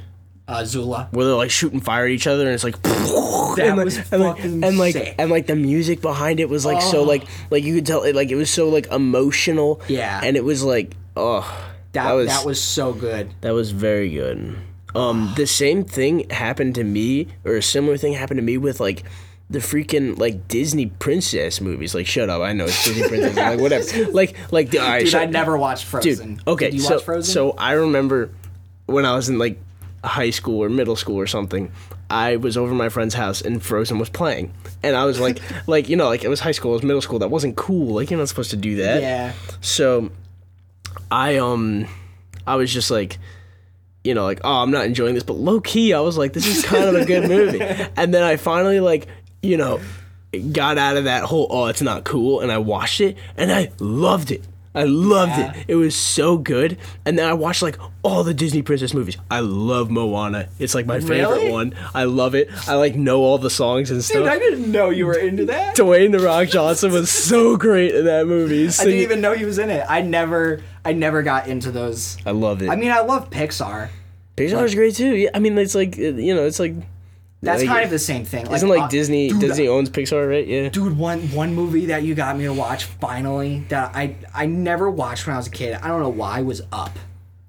Uh, Zula. Where they're like shooting fire at each other, and it's like. That and like, was and like, fucking and like sick. and like the music behind it was like so Oh. like like you could tell it like it was so like emotional Yeah. and it was like oh That that was, so good. That was very good. Um, the same thing happened to me, or a similar thing happened to me with like the freaking like Disney princess movies. Like, shut up! I know it's Disney princess. like, whatever. Like, like, all right, Dude, I never watched Frozen. dude. Okay, Did you so watch Frozen? so I remember when I was in like high school or middle school or something. I was over my friend's house and Frozen was playing, and I was like, like you know, like it was high school, it was middle school. That wasn't cool. Like you're not supposed to do that. Yeah. So, I um, I was just like, you know, like oh, I'm not enjoying this, but low key, I was like, this is kind of a good movie. And then I finally like, you know, got out of that whole oh, it's not cool, and I watched it, and I loved it. I loved Yeah. it. It was so good. And then I watched like all the Disney princess movies. I love Moana. It's like my favorite one. I love it. I like know all the songs and stuff. Dude, I didn't know you were into that. Dwayne the Rock Johnson was so great in that movie. I didn't even know he was in it. I never, I never got into those. I love it. I mean, I love Pixar. Pixar's great too. Yeah, I mean, it's like you know, it's like That's like, kind of the same thing. isn't like uh, Disney. dude, Disney owns Pixar, right? Yeah. Dude, one one movie that you got me to watch finally that I I never watched when I was a kid. I don't know why was up.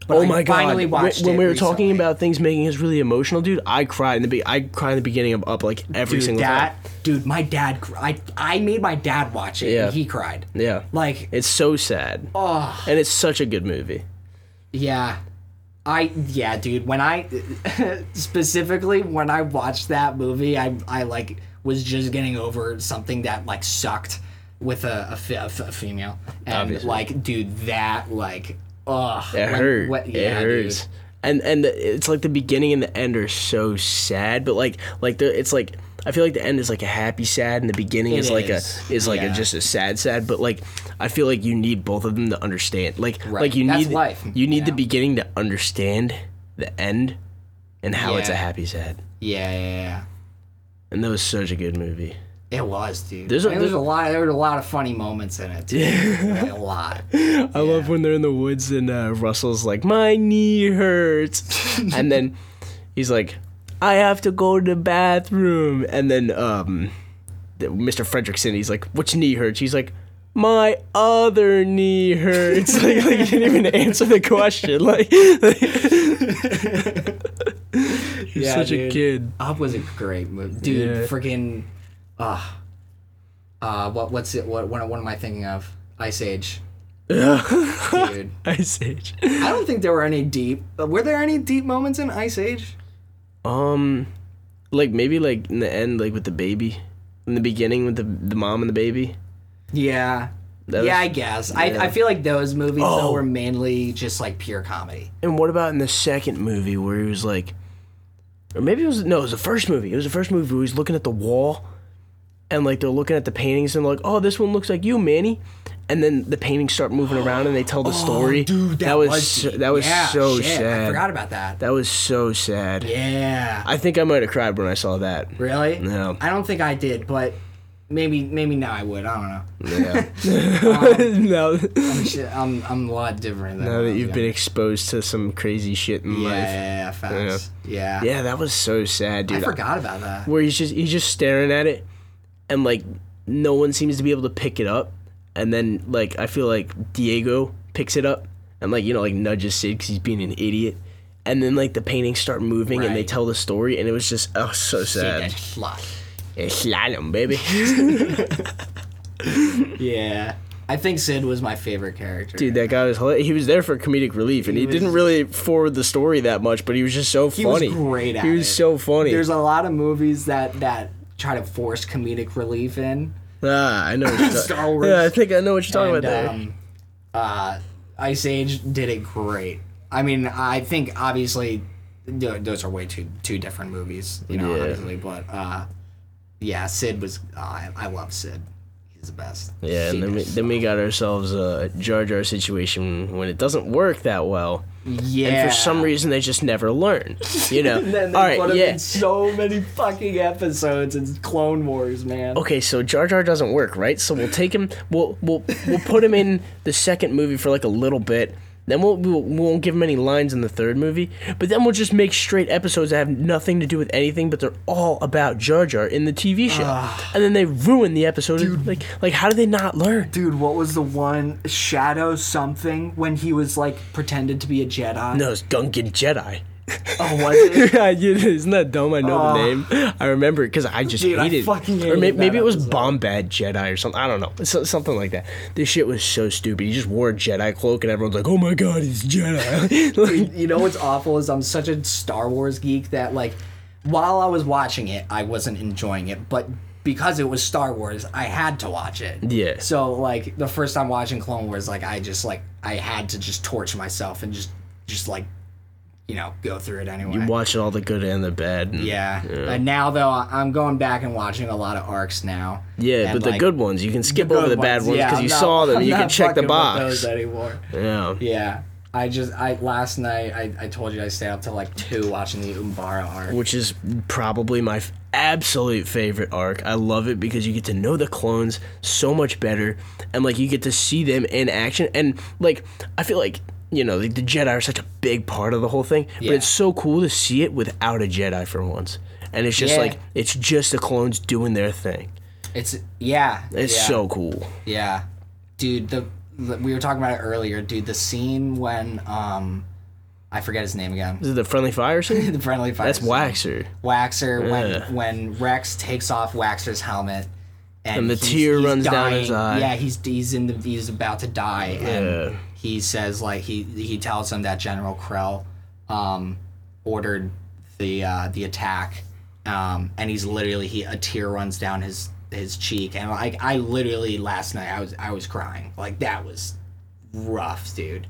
But Oh I my god! Finally When, watched when we were talking about things making us really emotional, dude, I cried in the be- I cried in the beginning of Up like every dude, single that time. dude, my dad. cr- I I made my dad watch it. Yeah. and he cried. Yeah. Like It's so sad, oh and it's such a good movie. yeah. I yeah, dude. When I specifically when I watched that movie, I I like was just getting over something that like sucked with a a, fe- a f- a female, and Obviously. like, dude, that like, ugh, It when- hurt. what- it hurts. dude. And and the, it's like the beginning and the end are so sad, but like like the it's like I feel like the end is like a happy sad and the beginning is like a is like a just a sad sad, but like I feel like you need both of them to understand. Like Right. like you That's need life, you need you the beginning to understand the end and how it's a happy sad. Yeah, yeah, yeah. And that was such a good movie. It was, dude. There's a- there's there's- a lot. There were a lot of funny moments in it. Too. A lot. I love when they're in the woods and uh, Russell's like, "My knee hurts," and then he's like, "I have to go to the bathroom," and then um, Mr. Fredrickson, he's like, "Which knee hurts?" He's like, "My other knee hurts." like, like he didn't even answer the question. Like, he's Yeah, such a kid. Up was a great movie, dude. Yeah. Freaking, uh, uh, what what's it? What what, what am I thinking of? Ice Age, dude. Ice Age. I don't think there were any deep. uh, Were there any deep moments in Ice Age? Um, like maybe like in the end, like with the baby, in the beginning with the the mom and the baby. Yeah. That yeah, I guess. yeah. I, I feel like those movies Oh. though were mainly just like pure comedy. And what about in the second movie where he was like, or maybe it was no, it was the first movie. It was the first movie where he's looking at the wall, and like they're looking at the paintings and like, oh, this one looks like you, Manny. And then the paintings start moving around and they tell the oh, story. Oh, dude, that, was, was, so, that was Yeah, so shit, sad. I forgot about that. That was so sad. Yeah. I think I might have cried when I saw that. Really? No. I don't think I did, but maybe maybe now I would. I don't know. Yeah. Um, now, I'm, shit, I'm I'm a lot different than now that you've been exposed to some crazy shit in yeah, life. yeah, yeah, facts. Yeah. Yeah, that was so sad, dude. I forgot about that. where he's just he's just staring at it and like no one seems to be able to pick it up and then like i feel like diego picks it up and like you know like nudges sid because he's being an idiot and then like the paintings start moving and they tell the story and it was just oh so sad Dude, that's a lot. it's slalom baby Yeah. I think Sid was my favorite character. dude that guy was hilarious. he was there for comedic relief and he, was- didn't really forward the story that much but he was just so funny. he was great at he was it. so funny There's a lot of movies that that try to force comedic relief in. ah i know what you're ta- Star Wars. yeah i think i know what you're talking and, about there um, uh, Ice Age did it great. I mean, I think obviously those are way too two different movies, you know, Yeah. obviously. But uh, yeah, Sid was. Uh, I, I love Sid. He's the best. Yeah, and then we, then we got ourselves a Jar Jar situation when it doesn't work that well. yeah. And for some reason, they just never learn. You know? And then they All right, put him yeah. in so many fucking episodes in Clone Wars, man. Okay, so Jar Jar doesn't work, right? So we'll take him. We'll we'll we'll put him in the second movie for like a little bit. Then we'll, we'll we won't give him any lines in the third movie. But then we'll just make straight episodes that have nothing to do with anything, but they're all about Jar Jar in the TV show. Ah. and then they ruin the episode. Like like how do they not learn? Dude, what was the one Shadow something when he was like pretended to be a Jedi? No, it's Gungan Jedi. Oh, was it? Yeah, you- Isn't that dumb? I know Oh. the name. I remember it because I just Dude, I hated. fucking or maybe, maybe it was. Bombad Jedi or something. I don't know. So, something like that. This shit was so stupid. He just wore a Jedi cloak and everyone's like, "Oh my god, he's Jedi." Like, you know what's awful is I'm such a Star Wars geek that like while I was watching it, I wasn't enjoying it, but because it was Star Wars, I had to watch it. Yeah. So like the first time watching Clone Wars, like I just like I had to just torch myself and just just like you know go through it anyway. You watch all the good and the bad. and- yeah. And now though, I'm going back and watching a lot of arcs now. Yeah, but the good ones you can skip good over the bad ones because I'm you not- saw them. I'm you can check the box. anymore. Yeah. Yeah. I just I last night I, I told you I stayed up till like two watching the Umbara arc. which is probably my f- absolute favorite arc. I love it because you get to know the clones so much better, and like you get to see them in action. And like I feel like you know the, the Jedi are such a big part of the whole thing, Yeah. but it's so cool to see it without a Jedi for once. And it's just Yeah. like it's just the clones doing their thing. It's yeah. It's yeah. so cool. Yeah, dude. The, we were talking about it earlier, dude. The scene when um, I forget his name again. Is it the friendly fire scene? the friendly fire. That's scene. Waxer. Waxer Yeah. when when Rex takes off Waxer's helmet. And the tear runs down his eye. Yeah, he's he's in the he's about to die, and Yeah. He says like he he tells him that General Krell um, ordered the uh, the attack, um, and he's literally he a tear runs down his his cheek, and like I literally last night I was I was crying like that was rough, dude,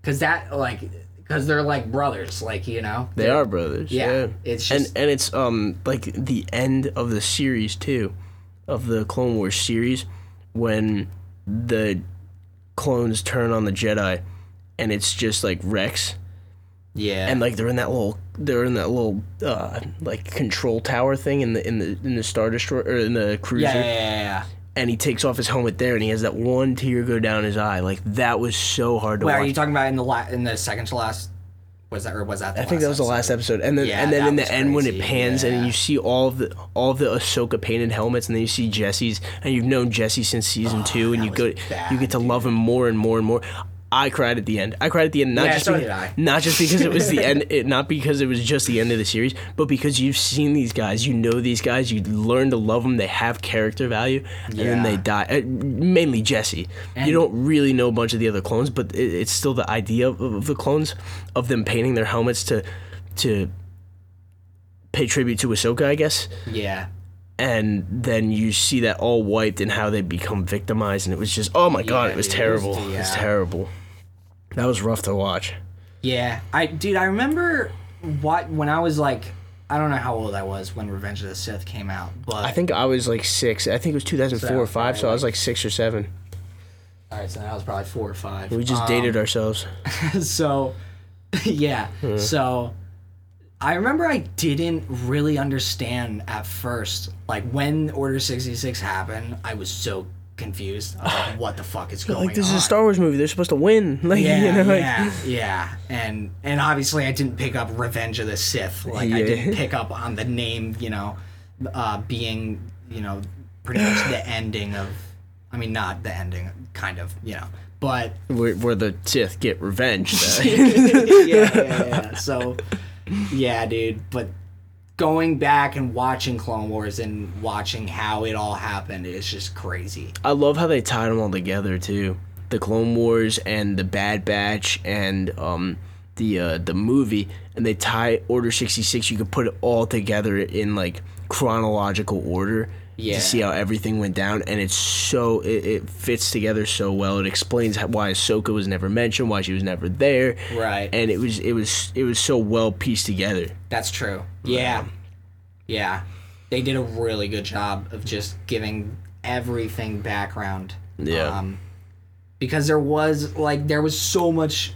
because that like because they're like brothers, like you know They are brothers. Yeah, Yeah. it's and and it's um like the end of the series too, of the Clone Wars series, when the clones turn on the Jedi, and it's just like Rex, yeah and like they're in that little they're in that little uh like control tower thing in the in the in the Star Destroyer or in the cruiser, yeah, yeah, yeah, yeah. and he takes off his helmet there, and he has that one tear go down his eye. Like that was so hard to watch. Wait, watch. are you talking about in the la- in the second to last? Was that or was that? The I think that was the last episode, and then Yeah, and then in the end when it pans and you see all of the all of the Ahsoka painted helmets, and then you see Jesse's, and you've known Jesse since season ah, two, and Oh, you go bad, you get to love him more and more and more. I cried at the end. I cried at the end, not Yeah, just so beca- did I. not just because it was the end, it, not because it was just the end of the series, but because you've seen these guys, you know these guys, you learn to love them. They have character value, and then they die. Uh, mainly Jesse. And- you don't really know a bunch of the other clones, but it, it's still the idea of, of the clones, of them painting their helmets to to pay tribute to Ahsoka, I guess. Yeah, And then you see that all wiped and how they become victimized, and it was just oh my god, Yeah, it was dude, it terrible. was- It was terrible. That was rough to watch. yeah. I dude, I remember what when I was like, I don't know how old I was when Revenge of the Sith came out, but I think I was like six. I think it was 2004 or So, five, so I was like six or seven. all right, so that was probably four or five. We just Um, dated ourselves. so yeah so i remember i didn't really understand at first like when order 66 happened i was so confused I was like, what the fuck is going on? Like this on is a Star Wars movie. They're supposed to win. Like yeah, you know, like, yeah, yeah, and and obviously I didn't pick up Revenge of the Sith. Like I didn't pick up on the name, you know, uh, being you know pretty much the ending of. I mean, not the ending, kind of, you know, but where, where the Sith get revenge. yeah, yeah, yeah, yeah. So, yeah, dude. But going back and watching Clone Wars and watching how it all happened is just crazy. I love how they tied them all together too. The Clone Wars and the Bad Batch and um, the uh, the movie, and they tie Order sixty six. You could put it all together in like chronological order Yeah. to see how everything went down, and it's so it, it fits together so well. It explains why Ahsoka was never mentioned, why she was never there, Right. and it was it was it was so well pieced together. That's true. Yeah. Yeah. They did a really good job of just giving everything background. Yeah. Um, because there was like there was so much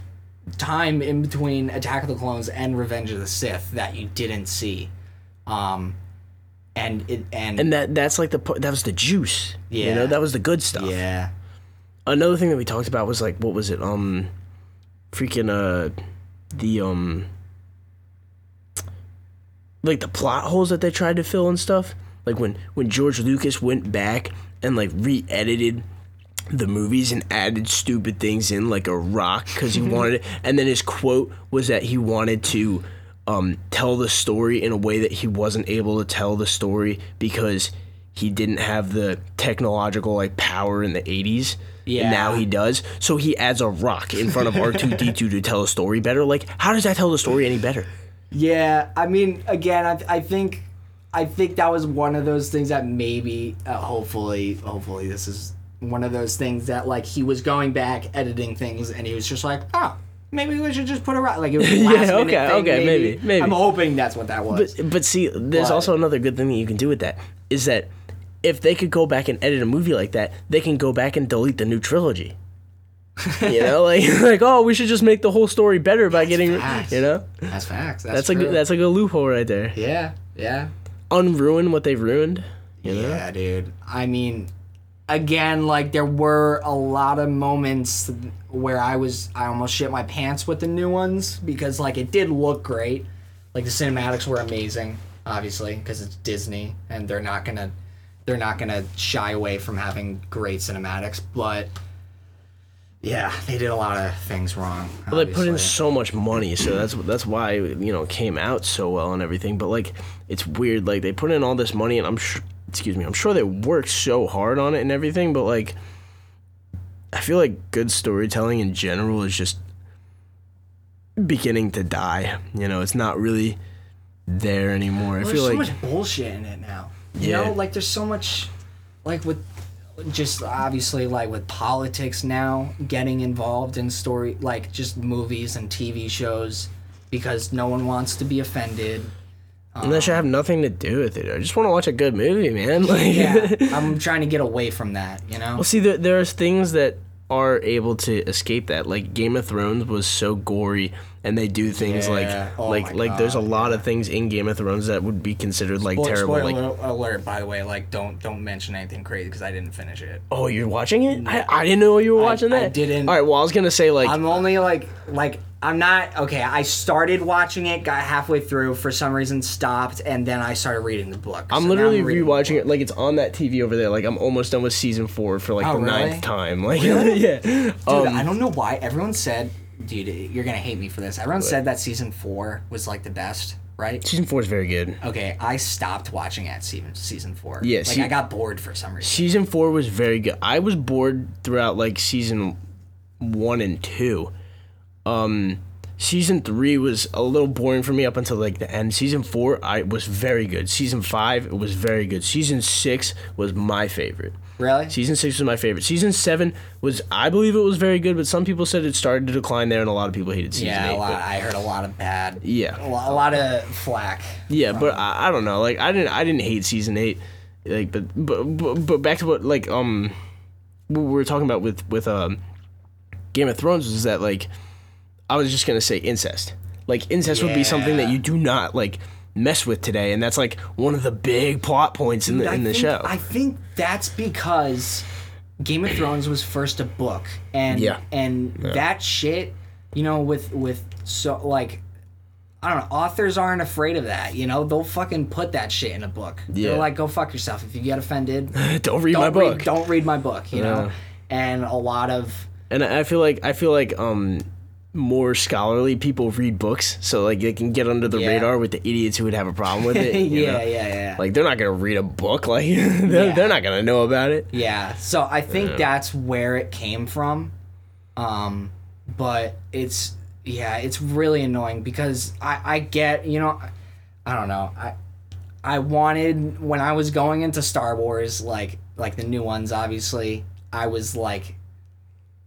time in between Attack of the Clones and Revenge of the Sith that you didn't see. Um and it and, And that that's like the that was the juice. You know, that was the good stuff. yeah. another thing that we talked about was like what was it um freaking uh the um like the plot holes that they tried to fill and stuff like when when george lucas went back and like re-edited the movies and added stupid things in like a rock because he wanted it and then his quote was that he wanted to um, tell the story in a way that he wasn't able to tell the story because he didn't have the technological like power in the 80s Yeah. and now he does. So he adds a rock in front of r2d2 to tell a story better. Like how does that tell the story any better? Yeah, I mean, again, I, I think, I think that was one of those things that maybe, uh, hopefully, hopefully, this is one of those things that like he was going back editing things and he was just like, oh, maybe we should just put a ra-" like it was Yeah, okay, thing, okay, maybe, maybe. I'm hoping that's what that was. But but see, there's But- also another good thing that you can do with that is that if they could go back and edit a movie like that, they can go back and delete the new trilogy. you know, like like oh, we should just make the whole story better by getting facts. you know. that's facts. That's, That's good, that's like a loophole right there. yeah, yeah. Unruin what they've ruined. You know? Yeah, dude. I mean, again, like there were a lot of moments where I was I almost shit my pants with the new ones because like it did look great. Like the cinematics were amazing, obviously, because it's Disney and they're not gonna they're not gonna shy away from having great cinematics, but yeah, they did a lot of things wrong. Well, they put in so much money, so that's that's why you know it came out so well and everything. But like, it's weird. Like they put in all this money, and I'm sure, excuse me, I'm sure they worked so hard on it and everything. But like, I feel like good storytelling in general is just beginning to die. You know, it's not really there anymore. I feel there's like so much bullshit in it now. You Yeah. know, like there's so much, like with, just obviously like with politics now getting involved in story, like just movies and TV shows, because no one wants to be offended. And that should have nothing to do with it. I just want to watch a good movie, man. Like, Yeah, I'm trying to get away from that. You know. Well, see, there, there's things that are able to escape that. Like Game of Thrones was so gory, and they do things Yeah. like Oh like like there's a God, lot of things in Game of Thrones that would be considered like Spoil- terrible. spoiler Like, alert, by the way. Like, don't don't mention anything crazy because I didn't finish it. oh, you're watching it? I, I didn't know you were watching I that. I didn't- All right. Well, I was gonna say like I'm only like like I'm not okay. I started watching it, got halfway through, for some reason stopped, and then I started reading the book. I'm now literally the rewatching it. Like it's on that TV over there. Like I'm almost done with season four for like Oh, the really? ninth time. Like Really? yeah. Dude, Um, I don't know why everyone said, dude, you're gonna hate me for this. Everyone said that season four was like the best, right? season four is very good. Okay, I stopped watching at season season four. Yeah, like see- I got bored for some reason. Season four was very good. I was bored throughout like season one and two. Um, season three was a little boring for me up until like the end. Season four, I was very good. Season five, it was very good. Season six was my favorite. Really? Season six was my favorite. Season seven was, I believe it was very good, but some people said it started to decline there, and a lot of people hated season yeah, eight. a lot. but- I heard a lot of bad. yeah, A lo- a lot of flack. yeah, but I, I don't know. Like I didn't I didn't hate season eight. Like but but but, but back to what like um what we were talking about with with um Game of Thrones was that like I was just gonna say incest. Like incest would be something that you do not like mess with today, and that's like one of the big plot points in the I in the think, show. I think that's because Game of Thrones was first a book, and Yeah. and that shit, you know, with with so like. I don't know. Authors aren't afraid of that. You know, they'll fucking put that shit in a book. Yeah. They're like, go fuck yourself. If you get offended, don't read don't my book. read. Don't read my book. You know, and a lot of and I feel like I feel like um more scholarly people read books, so like they can get under the Yeah. radar with the idiots who would have a problem with it. yeah, know? yeah, yeah, Like they're not gonna read a book. Like they're, Yeah. they're not gonna know about it. Yeah, so I think that's where it came from. Um, but it's yeah, it's really annoying because I I get, you know, I don't know. I I wanted when I was going into Star Wars like like the new ones obviously, I was like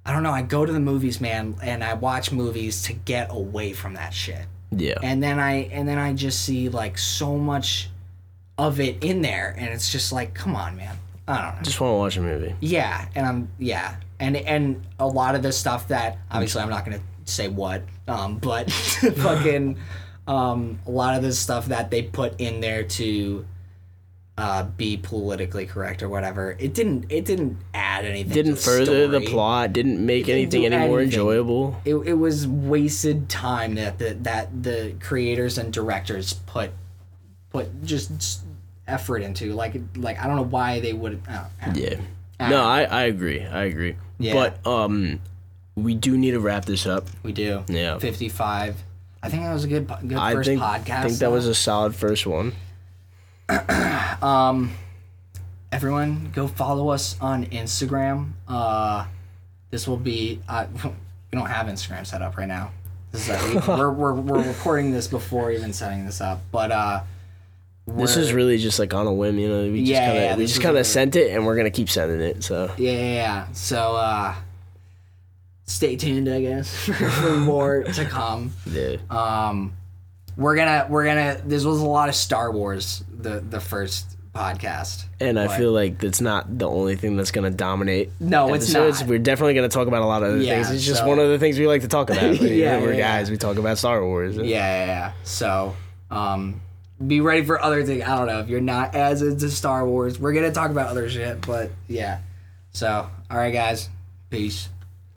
I don't know, I go to the movies, man, and I watch movies to get away from that shit Yeah. and then I and then I just see like so much of it in there, and it's just like, come on, man. I don't know. Just want to watch a movie. Yeah, and I'm yeah, and and a lot of the stuff that obviously I'm not gonna say what, um, but fucking um, a lot of the stuff that they put in there to uh, be politically correct or whatever. It didn't. It didn't add anything. Didn't to the further the plot. Didn't make didn't anything any more enjoyable. It, it was wasted time that the that the creators and directors put put just effort into. Like like I don't know why they would. Oh, Yeah. No, I, I agree. I agree. Yeah. But um, we do need to wrap this up. We do. Yeah. 55. I think that was a good good I first think podcast. I think that was a solid first one. Everyone, go follow us on Instagram. Uh, this will be. Uh, we don't have Instagram set up right now. So we, we're, we're we're recording this before even setting this up, but uh, This we're- really just like on a whim, you know. We just Yeah, kind of yeah, we just kind of sent it, and we're gonna keep sending it. So Yeah, yeah, yeah. So, uh, stay tuned, I guess, for more to come. yeah, Um, we're gonna, we're gonna. This was a lot of Star Wars. The the first podcast. and I but- feel like that's not the only thing that's gonna dominate. No, it's episodes. not. We're definitely gonna talk about a lot of other Yeah, things. It's just so- one of the things we like to talk about. Yeah, yeah, we're yeah, yeah. guys. We talk about Star Wars. Yeah, yeah, yeah. So, um, be ready for other things. I don't know if you're not as into Star Wars. We're gonna talk about other shit, but yeah. So, all right, guys. Peace.